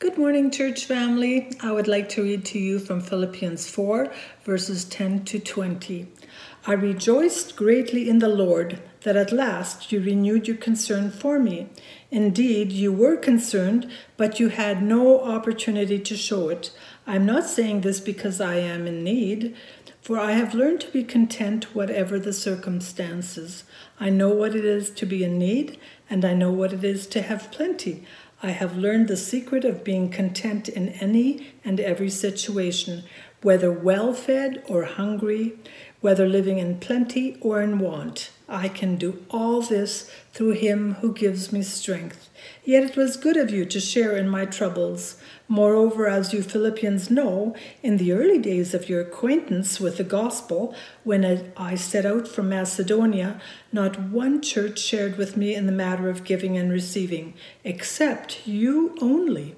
Good morning, church family. I would like to read to you from Philippians 4, verses 10 to 20. I rejoiced greatly in the Lord that at last you renewed your concern for me. Indeed, you were concerned, but you had no opportunity to show it. I am not saying this because I am in need, for I have learned to be content whatever the circumstances. I know what it is to be in need, and I know what it is to have plenty. I have learned the secret of being content in any and every situation, whether well fed or hungry, whether living in plenty or in want. I can do all this through him who gives me strength. Yet it was good of you to share in my troubles. Moreover, as you Philippians know, in the early days of your acquaintance with the gospel, when I set out from Macedonia, not one church shared with me in the matter of giving and receiving, except you only.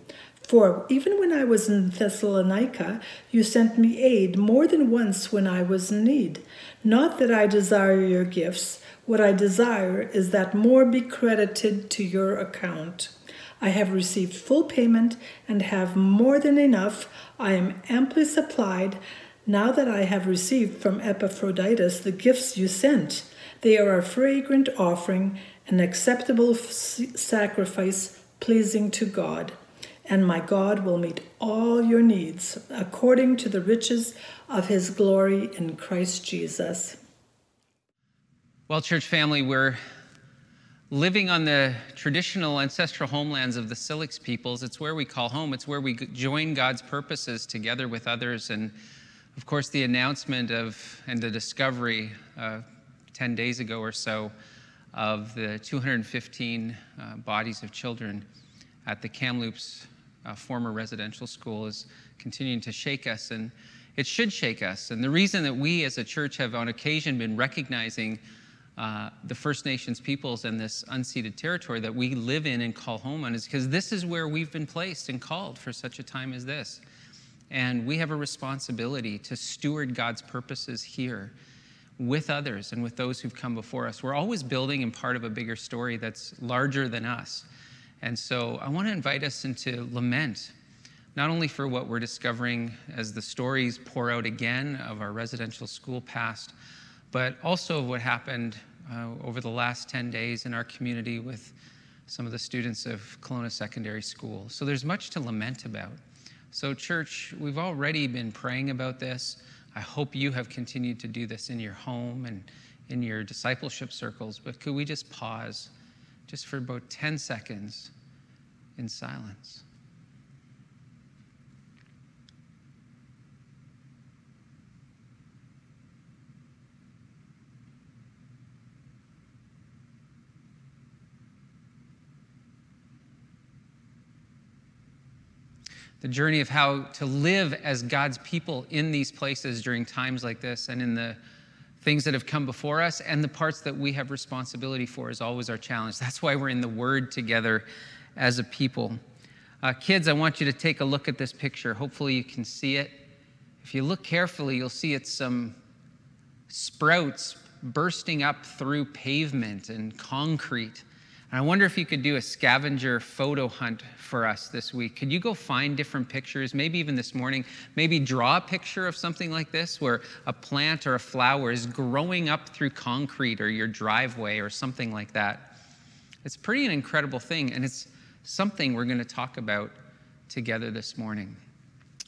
For even when I was in Thessalonica, you sent me aid more than once when I was in need. Not that I desire your gifts, what I desire is that more be credited to your account. I have received full payment and have more than enough. I am amply supplied now that I have received from Epaphroditus the gifts you sent. They are a fragrant offering, an acceptable sacrifice pleasing to God and my God will meet all your needs according to the riches of his glory in Christ Jesus. Well, church family, we're living on the traditional ancestral homelands of the Syilx peoples. It's where we call home, it's where we join God's purposes together with others. And of course, the announcement of and the discovery uh, 10 days ago or so of the 215 uh, bodies of children at the Kamloops uh, former residential school is continuing to shake us, and it should shake us. And the reason that we as a church have on occasion been recognizing uh, the First Nations peoples and this unceded territory that we live in and call home on is because this is where we've been placed and called for such a time as this. And we have a responsibility to steward God's purposes here with others and with those who've come before us. We're always building and part of a bigger story that's larger than us. And so I want to invite us into lament, not only for what we're discovering as the stories pour out again of our residential school past, but also of what happened uh, over the last 10 days in our community with some of the students of Kelowna Secondary School. So there's much to lament about. So, church, we've already been praying about this. I hope you have continued to do this in your home and in your discipleship circles, but could we just pause? Just for about 10 seconds in silence. the journey of how to live as God's people in these places during times like this and in the things that have come before us and the parts that we have responsibility for is always our challenge. That's why we're in the Word together as a people. Uh, kids, I want you to take a look at this picture. Hopefully, you can see it. If you look carefully, you'll see it's some sprouts bursting up through pavement and concrete. I wonder if you could do a scavenger photo hunt for us this week. Could you go find different pictures, maybe even this morning, maybe draw a picture of something like this where a plant or a flower is growing up through concrete or your driveway or something like that? It's pretty an incredible thing, and it's something we're going to talk about together this morning.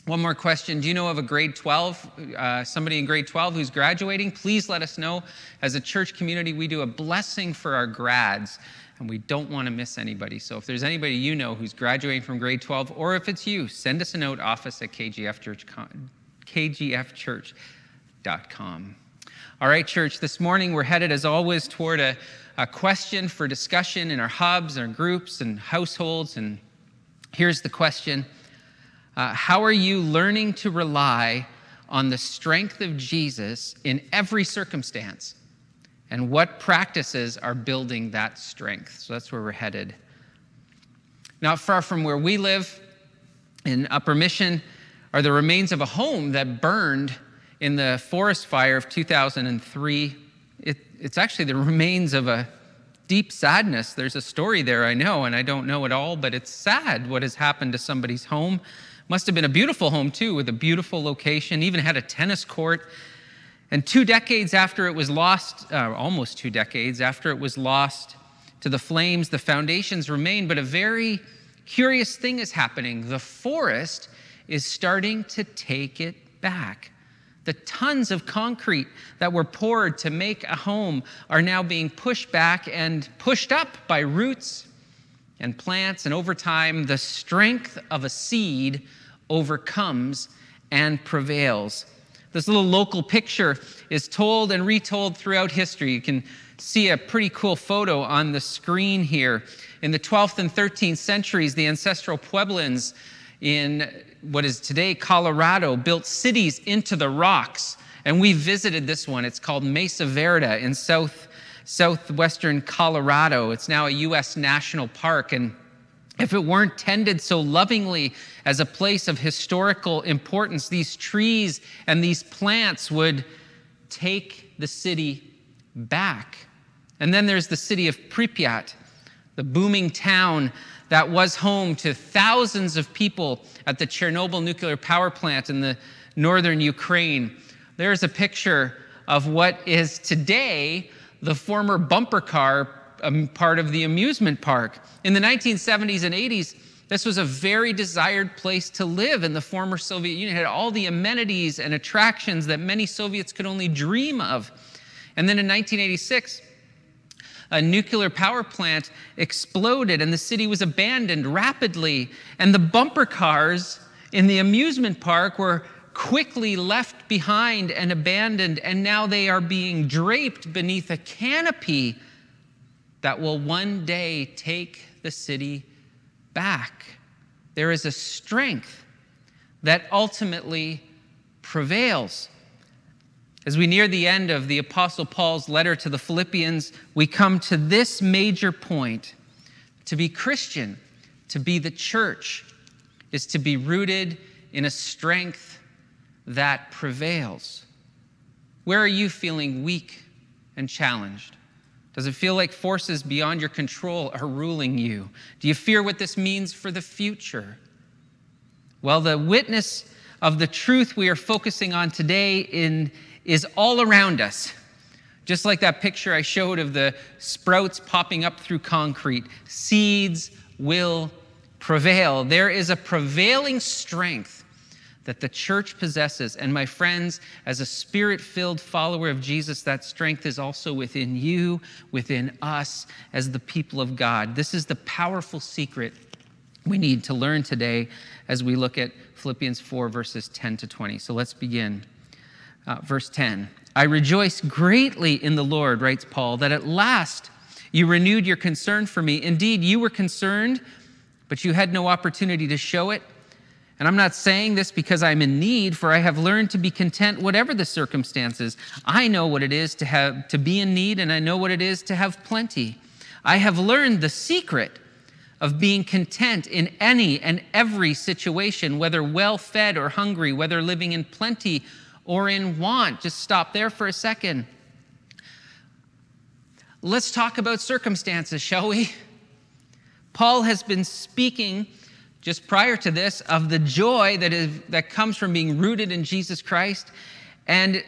One more question. Do you know of a grade 12, uh, somebody in grade 12 who's graduating? Please let us know. As a church community, we do a blessing for our grads and we don't want to miss anybody. So if there's anybody you know who's graduating from grade 12, or if it's you, send us a note, office at KGF kgfchurch, kgfchurch.com. All right, church, this morning we're headed, as always, toward a, a question for discussion in our hubs, our groups, and households. And here's the question uh, How are you learning to rely on the strength of Jesus in every circumstance? And what practices are building that strength. So that's where we're headed. Not far from where we live in Upper Mission are the remains of a home that burned in the forest fire of 2003. It, it's actually the remains of a deep sadness. There's a story there, I know, and I don't know it all, but it's sad what has happened to somebody's home. Must have been a beautiful home, too, with a beautiful location, even had a tennis court. And two decades after it was lost, uh, almost two decades after it was lost to the flames, the foundations remain, but a very curious thing is happening. The forest is starting to take it back. The tons of concrete that were poured to make a home are now being pushed back and pushed up by roots and plants. And over time, the strength of a seed overcomes and prevails. This little local picture is told and retold throughout history. You can see a pretty cool photo on the screen here. In the 12th and 13th centuries, the ancestral Puebloans in what is today Colorado built cities into the rocks. And we visited this one. It's called Mesa Verde in south, southwestern Colorado. It's now a U.S. national park. And if it weren't tended so lovingly as a place of historical importance, these trees and these plants would take the city back. And then there's the city of Pripyat, the booming town that was home to thousands of people at the Chernobyl nuclear power plant in the northern Ukraine. There's a picture of what is today the former bumper car um, part of the amusement park. In the 1970s and 80s, this was a very desired place to live in the former Soviet Union. It had all the amenities and attractions that many Soviets could only dream of. And then in 1986, a nuclear power plant exploded and the city was abandoned rapidly. And the bumper cars in the amusement park were quickly left behind and abandoned, and now they are being draped beneath a canopy that will one day take the city back. There is a strength that ultimately prevails. As we near the end of the Apostle Paul's letter to the Philippians, we come to this major point. To be Christian, to be the church, is to be rooted in a strength that prevails. Where are you feeling weak and challenged? Does it feel like forces beyond your control are ruling you? Do you fear what this means for the future? Well, the witness of the truth we are focusing on today in is all around us. Just like that picture I showed of the sprouts popping up through concrete, seeds will prevail. There is a prevailing strength that the church possesses. And my friends, as a spirit filled follower of Jesus, that strength is also within you, within us, as the people of God. This is the powerful secret we need to learn today as we look at Philippians 4, verses 10 to 20. So let's begin. Uh, verse 10 I rejoice greatly in the Lord, writes Paul, that at last you renewed your concern for me. Indeed, you were concerned, but you had no opportunity to show it. And I'm not saying this because I'm in need, for I have learned to be content whatever the circumstances. I know what it is to have to be in need, and I know what it is to have plenty. I have learned the secret of being content in any and every situation, whether well fed or hungry, whether living in plenty or in want. Just stop there for a second. Let's talk about circumstances, shall we? Paul has been speaking just prior to this of the joy that, is, that comes from being rooted in Jesus Christ. And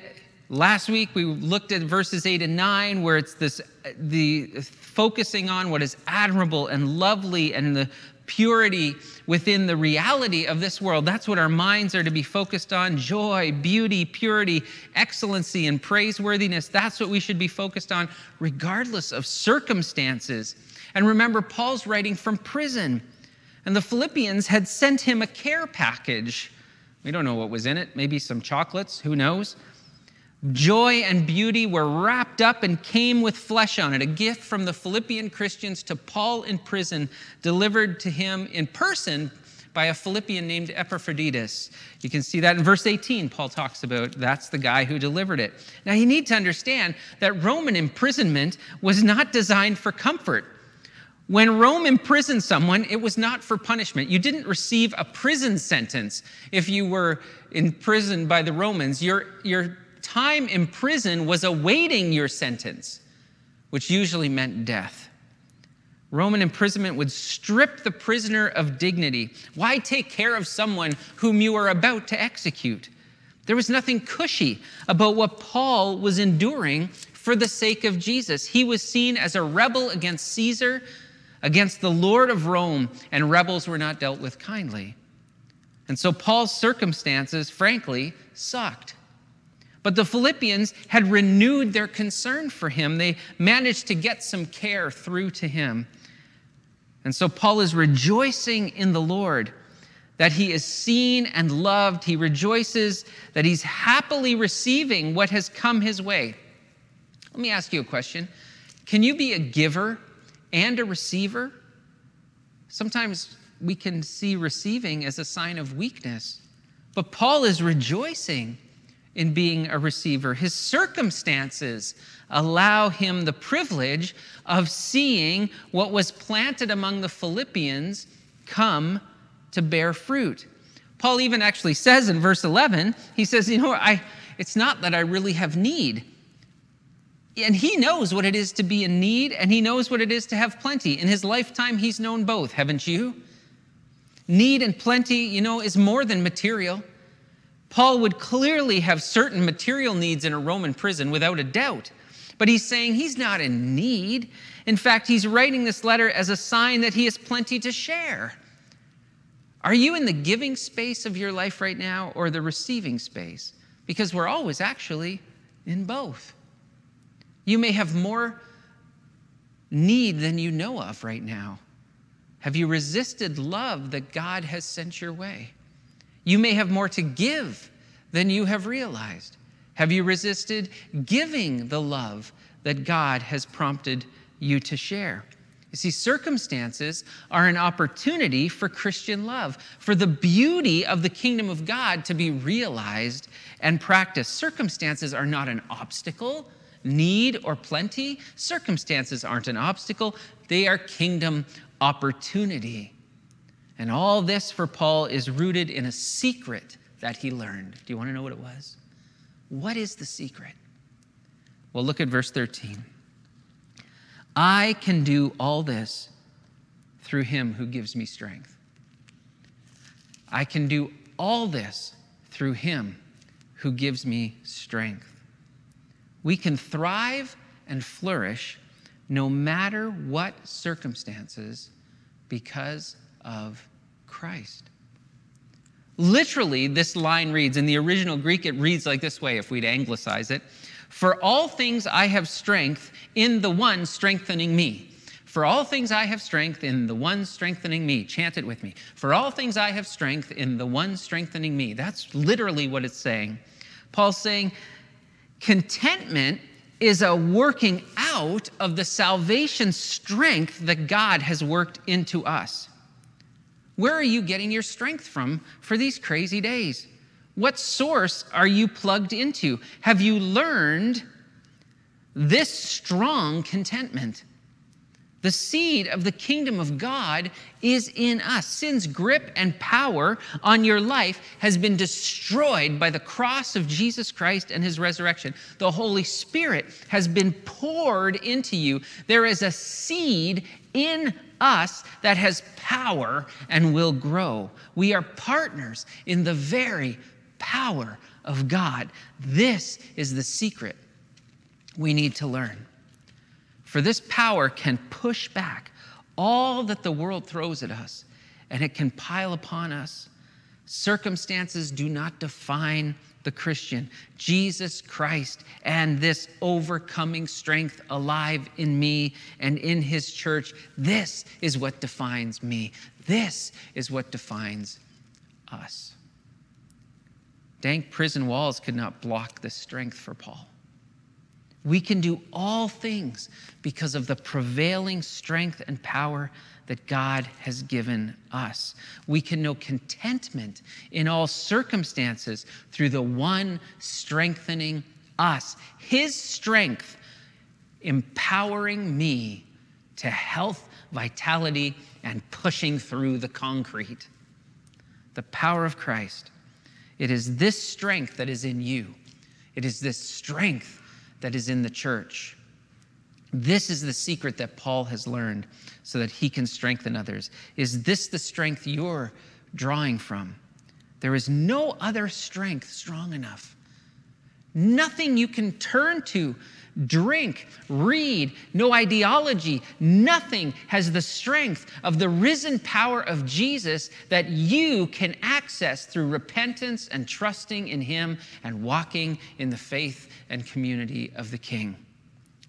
last week we looked at verses 8 and 9 where it's this the focusing on what is admirable and lovely and the purity within the reality of this world. That's what our minds are to be focused on joy, beauty, purity, excellency, and praiseworthiness. That's what we should be focused on, regardless of circumstances. And remember, Paul's writing from prison, and the Philippians had sent him a care package. We don't know what was in it, maybe some chocolates, who knows? Joy and beauty were wrapped up and came with flesh on it, a gift from the Philippian Christians to Paul in prison, delivered to him in person by a Philippian named Epaphroditus. You can see that in verse 18, Paul talks about that's the guy who delivered it. Now, you need to understand that Roman imprisonment was not designed for comfort. When Rome imprisoned someone, it was not for punishment. You didn't receive a prison sentence if you were imprisoned by the Romans. Your, your time in prison was awaiting your sentence, which usually meant death. Roman imprisonment would strip the prisoner of dignity. Why take care of someone whom you are about to execute? There was nothing cushy about what Paul was enduring for the sake of Jesus. He was seen as a rebel against Caesar, against the Lord of Rome, and rebels were not dealt with kindly. And so Paul's circumstances, frankly, sucked. But the Philippians had renewed their concern for him. They managed to get some care through to him. And so Paul is rejoicing in the Lord that he is seen and loved. He rejoices that he's happily receiving what has come his way. Let me ask you a question Can you be a giver and a receiver? Sometimes we can see receiving as a sign of weakness, but Paul is rejoicing in being a receiver. His circumstances allow him the privilege of seeing what was planted among the Philippians come to bear fruit. Paul even actually says in verse 11, he says, You know, I, it's not that I really have need. And he knows what it is to be in need, and he knows what it is to have plenty. In his lifetime, he's known both, haven't you? Need and plenty, you know, is more than material. Paul would clearly have certain material needs in a Roman prison without a doubt. But he's saying he's not in need. In fact, he's writing this letter as a sign that he has plenty to share. Are you in the giving space of your life right now or the receiving space? Because we're always actually in both. You may have more need than you know of right now. Have you resisted love that God has sent your way? You may have more to give than you have realized. Have you resisted giving the love that God has prompted you to share? You see, circumstances are an opportunity for Christian love, for the beauty of the kingdom of God to be realized and practiced. Circumstances are not an obstacle, need or plenty. Circumstances aren't an obstacle, they are kingdom opportunity. And all this for Paul is rooted in a secret that he learned. Do you want to know what it was? What is the secret? Well, look at verse 13. I can do all this through him who gives me strength. I can do all this through him who gives me strength. We can thrive and flourish no matter what circumstances because of Christ. Literally, this line reads, in the original Greek, it reads like this way if we'd anglicize it For all things I have strength in the one strengthening me. For all things I have strength in the one strengthening me. Chant it with me. For all things I have strength in the one strengthening me. That's literally what it's saying. Paul's saying, contentment is a working out of the salvation strength that God has worked into us. Where are you getting your strength from for these crazy days? What source are you plugged into? Have you learned this strong contentment? The seed of the kingdom of God is in us. Sin's grip and power on your life has been destroyed by the cross of Jesus Christ and his resurrection. The Holy Spirit has been poured into you. There is a seed in us that has power and will grow. We are partners in the very power of God. This is the secret we need to learn. For this power can push back all that the world throws at us, and it can pile upon us. Circumstances do not define the Christian. Jesus Christ and this overcoming strength alive in me and in his church, this is what defines me. This is what defines us. Dank prison walls could not block the strength for Paul. We can do all things because of the prevailing strength and power that God has given us. We can know contentment in all circumstances through the one strengthening us. His strength empowering me to health, vitality, and pushing through the concrete. The power of Christ. It is this strength that is in you. It is this strength that is in the church. This is the secret that Paul has learned so that he can strengthen others. Is this the strength you're drawing from? There is no other strength strong enough. Nothing you can turn to, drink, read, no ideology, nothing has the strength of the risen power of Jesus that you can access through repentance and trusting in Him and walking in the faith and community of the King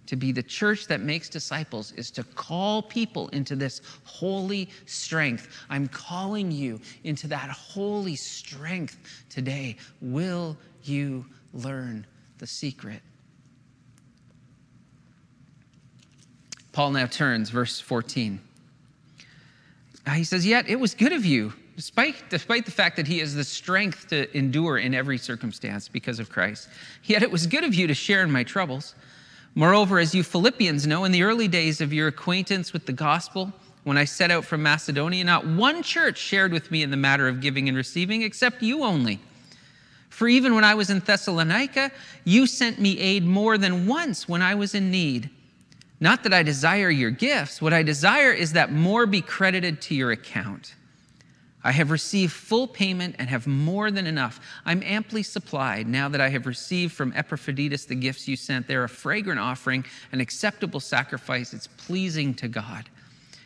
to be the church that makes disciples is to call people into this holy strength. I'm calling you into that holy strength today. Will you learn the secret? Paul now turns, verse 14. Uh, he says, Yet it was good of you, despite, despite the fact that he has the strength to endure in every circumstance because of Christ, yet it was good of you to share in my troubles. Moreover, as you Philippians know, in the early days of your acquaintance with the gospel, when I set out from Macedonia, not one church shared with me in the matter of giving and receiving, except you only. For even when I was in Thessalonica, you sent me aid more than once when I was in need. Not that I desire your gifts, what I desire is that more be credited to your account. I have received full payment and have more than enough. I'm amply supplied now that I have received from Epaphroditus the gifts you sent. They're a fragrant offering, an acceptable sacrifice. It's pleasing to God.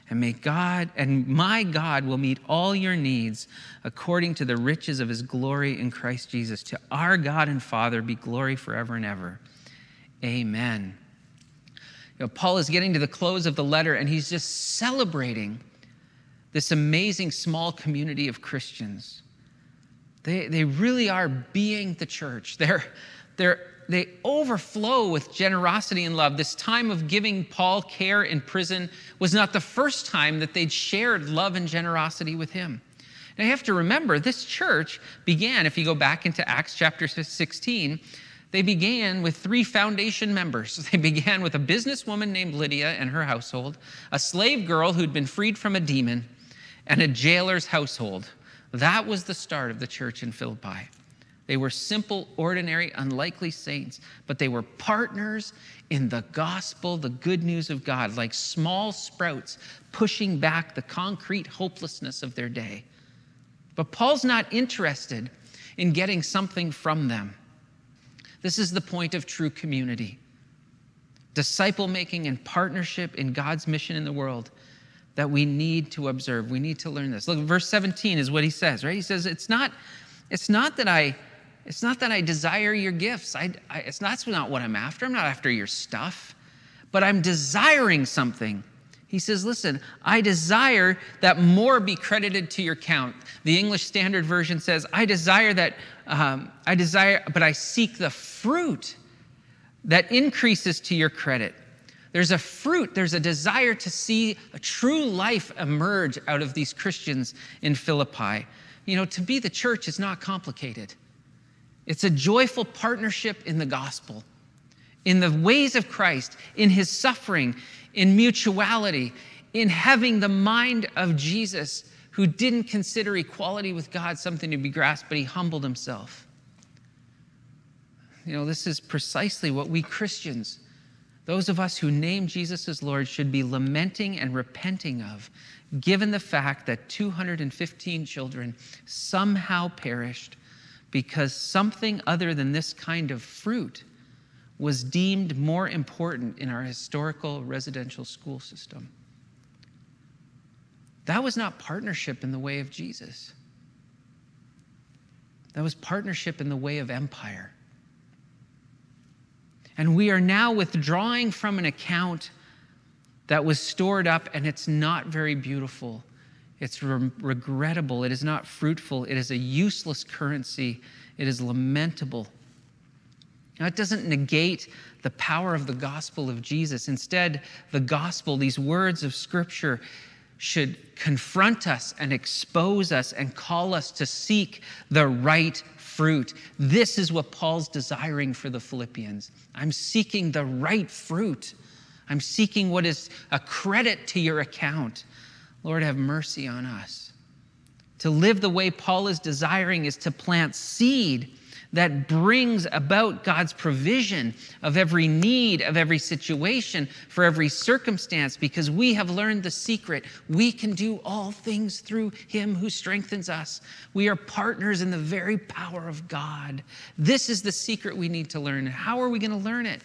And may God and my God will meet all your needs according to the riches of his glory in Christ Jesus. To our God and Father be glory forever and ever. Amen. You know, Paul is getting to the close of the letter and he's just celebrating this amazing small community of Christians. They, they really are being the church. They're, they're, they overflow with generosity and love. This time of giving Paul care in prison was not the first time that they'd shared love and generosity with him. Now you have to remember, this church began, if you go back into Acts chapter 16, they began with three foundation members. They began with a businesswoman named Lydia and her household, a slave girl who'd been freed from a demon, and a jailer's household. That was the start of the church in Philippi. They were simple, ordinary, unlikely saints, but they were partners in the gospel, the good news of God, like small sprouts pushing back the concrete hopelessness of their day. But Paul's not interested in getting something from them. This is the point of true community disciple making and partnership in God's mission in the world that we need to observe. We need to learn this. Look, verse 17 is what he says, right? He says, It's not, it's not that I. It's not that I desire your gifts. I, I, it's not, that's not what I'm after. I'm not after your stuff, but I'm desiring something. He says, Listen, I desire that more be credited to your count. The English Standard Version says, I desire that, um, I desire, but I seek the fruit that increases to your credit. There's a fruit, there's a desire to see a true life emerge out of these Christians in Philippi. You know, to be the church is not complicated. It's a joyful partnership in the gospel, in the ways of Christ, in his suffering, in mutuality, in having the mind of Jesus, who didn't consider equality with God something to be grasped, but he humbled himself. You know, this is precisely what we Christians those of us who name Jesus as Lord should be lamenting and repenting of, given the fact that 215 children somehow perished because something other than this kind of fruit was deemed more important in our historical residential school system. That was not partnership in the way of Jesus. That was partnership in the way of empire. And we are now withdrawing from an account that was stored up and it's not very beautiful. It's re- regrettable. It is not fruitful. It is a useless currency. It is lamentable. Now, it doesn't negate the power of the gospel of Jesus. Instead, the gospel, these words of scripture, should confront us and expose us and call us to seek the right fruit. This is what Paul's desiring for the Philippians. I'm seeking the right fruit. I'm seeking what is a credit to your account. Lord, have mercy on us. To live the way Paul is desiring is to plant seed that brings about God's provision of every need, of every situation, for every circumstance, because we have learned the secret. We can do all things through Him who strengthens us. We are partners in the very power of God. This is the secret we need to learn. How are we going to learn it?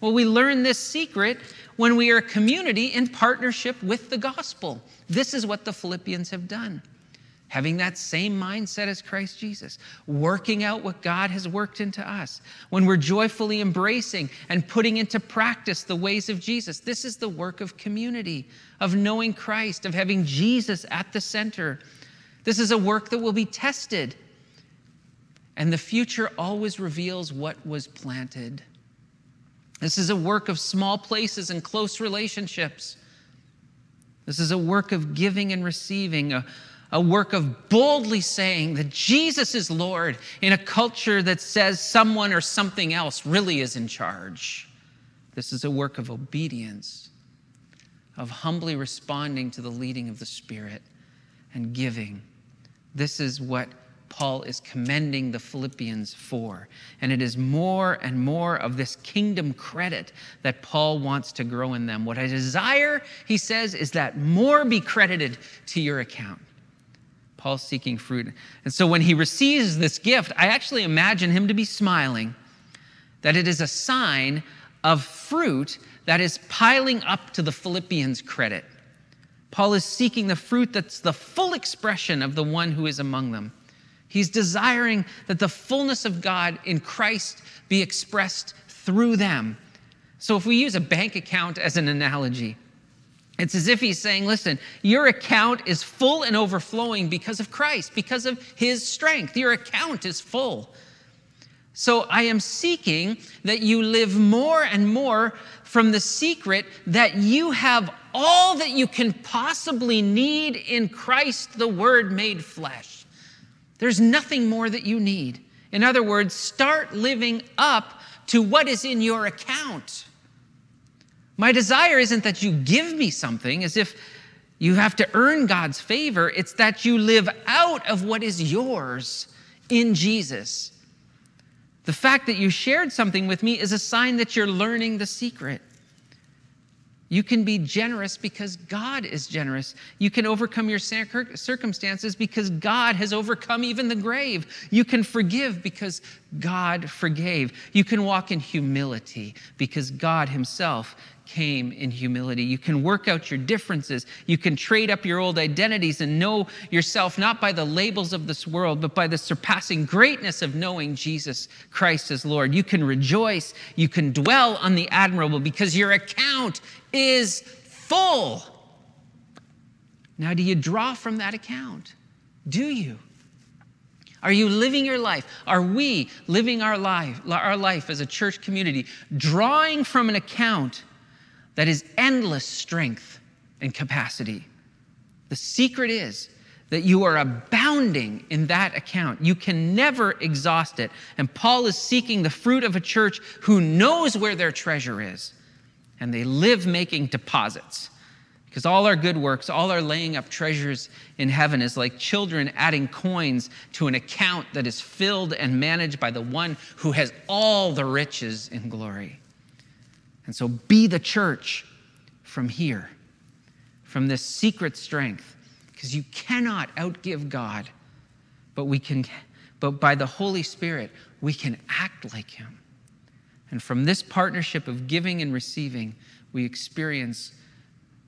Well, we learn this secret when we are a community in partnership with the gospel. This is what the Philippians have done having that same mindset as Christ Jesus, working out what God has worked into us, when we're joyfully embracing and putting into practice the ways of Jesus. This is the work of community, of knowing Christ, of having Jesus at the center. This is a work that will be tested. And the future always reveals what was planted. This is a work of small places and close relationships. This is a work of giving and receiving, a, a work of boldly saying that Jesus is Lord in a culture that says someone or something else really is in charge. This is a work of obedience, of humbly responding to the leading of the Spirit and giving. This is what Paul is commending the Philippians for. And it is more and more of this kingdom credit that Paul wants to grow in them. What I desire, he says, is that more be credited to your account. Paul's seeking fruit. And so when he receives this gift, I actually imagine him to be smiling, that it is a sign of fruit that is piling up to the Philippians' credit. Paul is seeking the fruit that's the full expression of the one who is among them. He's desiring that the fullness of God in Christ be expressed through them. So, if we use a bank account as an analogy, it's as if he's saying, listen, your account is full and overflowing because of Christ, because of his strength. Your account is full. So I am seeking that you live more and more from the secret that you have all that you can possibly need in Christ, the Word made flesh. There's nothing more that you need. In other words, start living up to what is in your account. My desire isn't that you give me something as if you have to earn God's favor, it's that you live out of what is yours in Jesus. The fact that you shared something with me is a sign that you're learning the secret. You can be generous because God is generous. You can overcome your circumstances because God has overcome even the grave. You can forgive because God forgave. You can walk in humility because God Himself came in humility. You can work out your differences. You can trade up your old identities and know yourself not by the labels of this world, but by the surpassing greatness of knowing Jesus Christ as Lord. You can rejoice. You can dwell on the admirable because your account is full. Now, do you draw from that account? Do you? Are you living your life? Are we living our life, our life as a church community, drawing from an account that is endless strength and capacity. The secret is that you are abounding in that account. You can never exhaust it. And Paul is seeking the fruit of a church who knows where their treasure is, and they live making deposits. Because all our good works, all our laying up treasures in heaven is like children adding coins to an account that is filled and managed by the one who has all the riches in glory. And so be the church from here, from this secret strength, because you cannot outgive God, but we can, but by the Holy Spirit, we can act like Him. And from this partnership of giving and receiving, we experience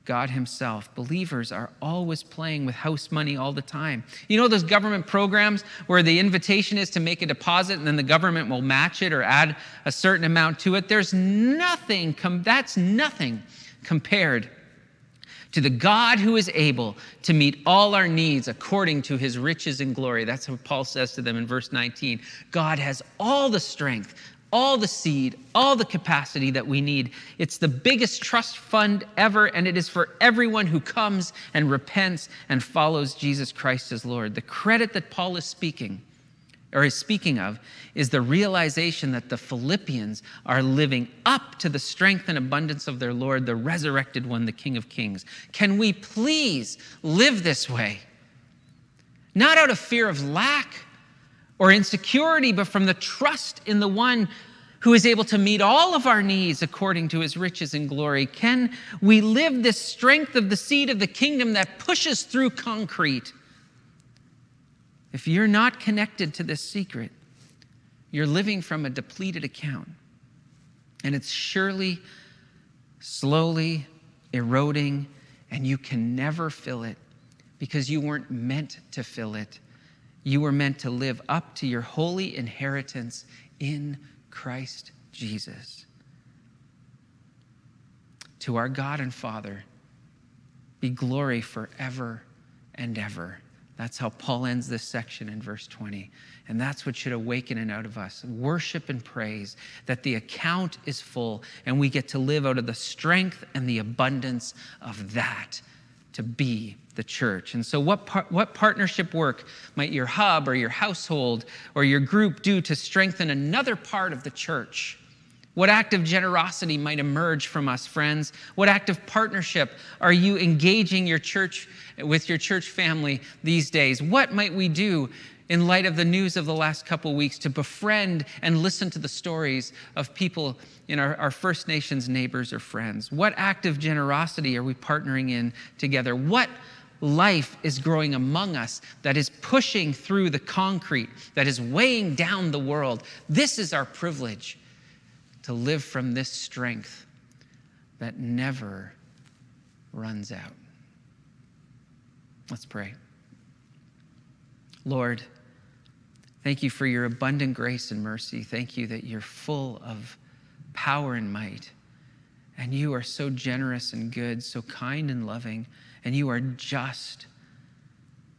God Himself. Believers are always playing with house money all the time. You know those government programs where the invitation is to make a deposit and then the government will match it or add a certain amount to it? There's nothing, that's nothing compared to the God who is able to meet all our needs according to his riches and glory. That's what Paul says to them in verse 19. God has all the strength, all the seed, all the capacity that we need. It's the biggest trust fund ever, and it is for everyone who comes and repents and follows Jesus Christ as Lord. The credit that Paul is speaking, or is speaking of, is the realization that the Philippians are living up to the strength and abundance of their Lord, the resurrected one, the King of Kings. Can we please live this way? Not out of fear of lack or insecurity, but from the trust in the one who is able to meet all of our needs according to his riches and glory? Can we live this strength of the seed of the kingdom that pushes through concrete? If you're not connected to this secret, you're living from a depleted account. And it's surely, slowly eroding, and you can never fill it because you weren't meant to fill it. You were meant to live up to your holy inheritance in Christ Jesus. To our God and Father be glory forever and ever. That's how Paul ends this section in verse 20. And that's what should awaken it out of us worship and praise that the account is full and we get to live out of the strength and the abundance of that to be the church. And so, what, par- what partnership work might your hub or your household or your group do to strengthen another part of the church? What act of generosity might emerge from us, friends? What act of partnership are you engaging your church with your church family these days? What might we do in light of the news of the last couple weeks to befriend and listen to the stories of people in our, our First Nations neighbors or friends? What act of generosity are we partnering in together? What life is growing among us that is pushing through the concrete, that is weighing down the world? This is our privilege to live from this strength that never runs out. Let's pray. Lord, thank you for your abundant grace and mercy. Thank you that you're full of power and might. And you are so generous and good, so kind and loving, and you are just.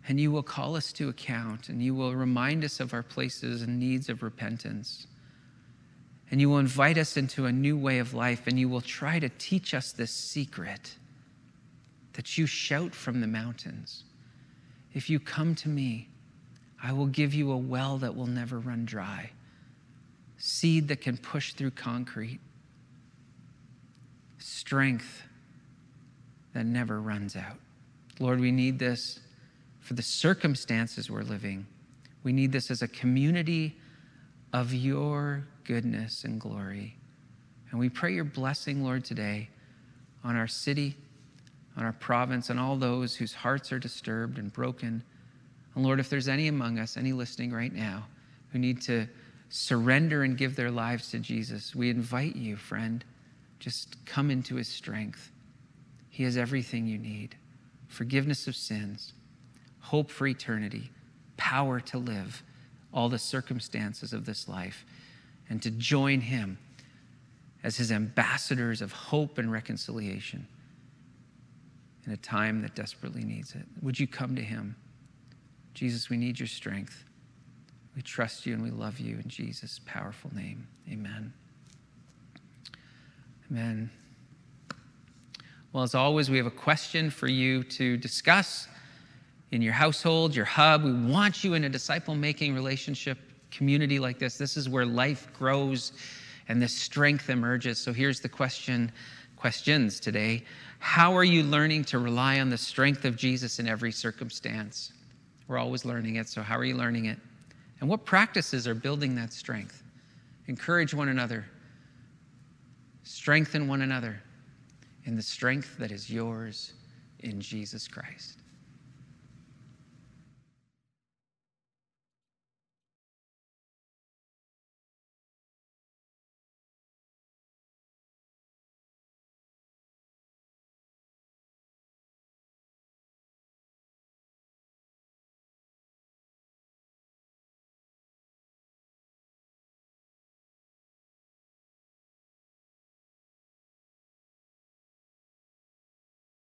And you will call us to account, and you will remind us of our places and needs of repentance and you will invite us into a new way of life, and you will try to teach us this secret that you shout from the mountains. If you come to me, I will give you a well that will never run dry, seed that can push through concrete, strength that never runs out. Lord, we need this for the circumstances we're living. We need this as a community of your goodness and glory. And we pray your blessing, Lord, today on our city, on our province, and all those whose hearts are disturbed and broken. And Lord, if there's any among us, any listening right now, who need to surrender and give their lives to Jesus, we invite you, friend, just come into his strength. He has everything you need forgiveness of sins, hope for eternity, power to live all the circumstances of this life and to join him as his ambassadors of hope and reconciliation in a time that desperately needs it. Would you come to him? Jesus, we need your strength. We trust you and we love you in Jesus' powerful name. Amen. Amen. Well, as always, we have a question for you to discuss in your household, your hub. We want you in a disciple making relationship community like this. This is where life grows and this strength emerges. So here's the question questions today. How are you learning to rely on the strength of Jesus in every circumstance? We're always learning it, so how are you learning it? And what practices are building that strength? Encourage one another. Strengthen one another in the strength that is yours in Jesus Christ.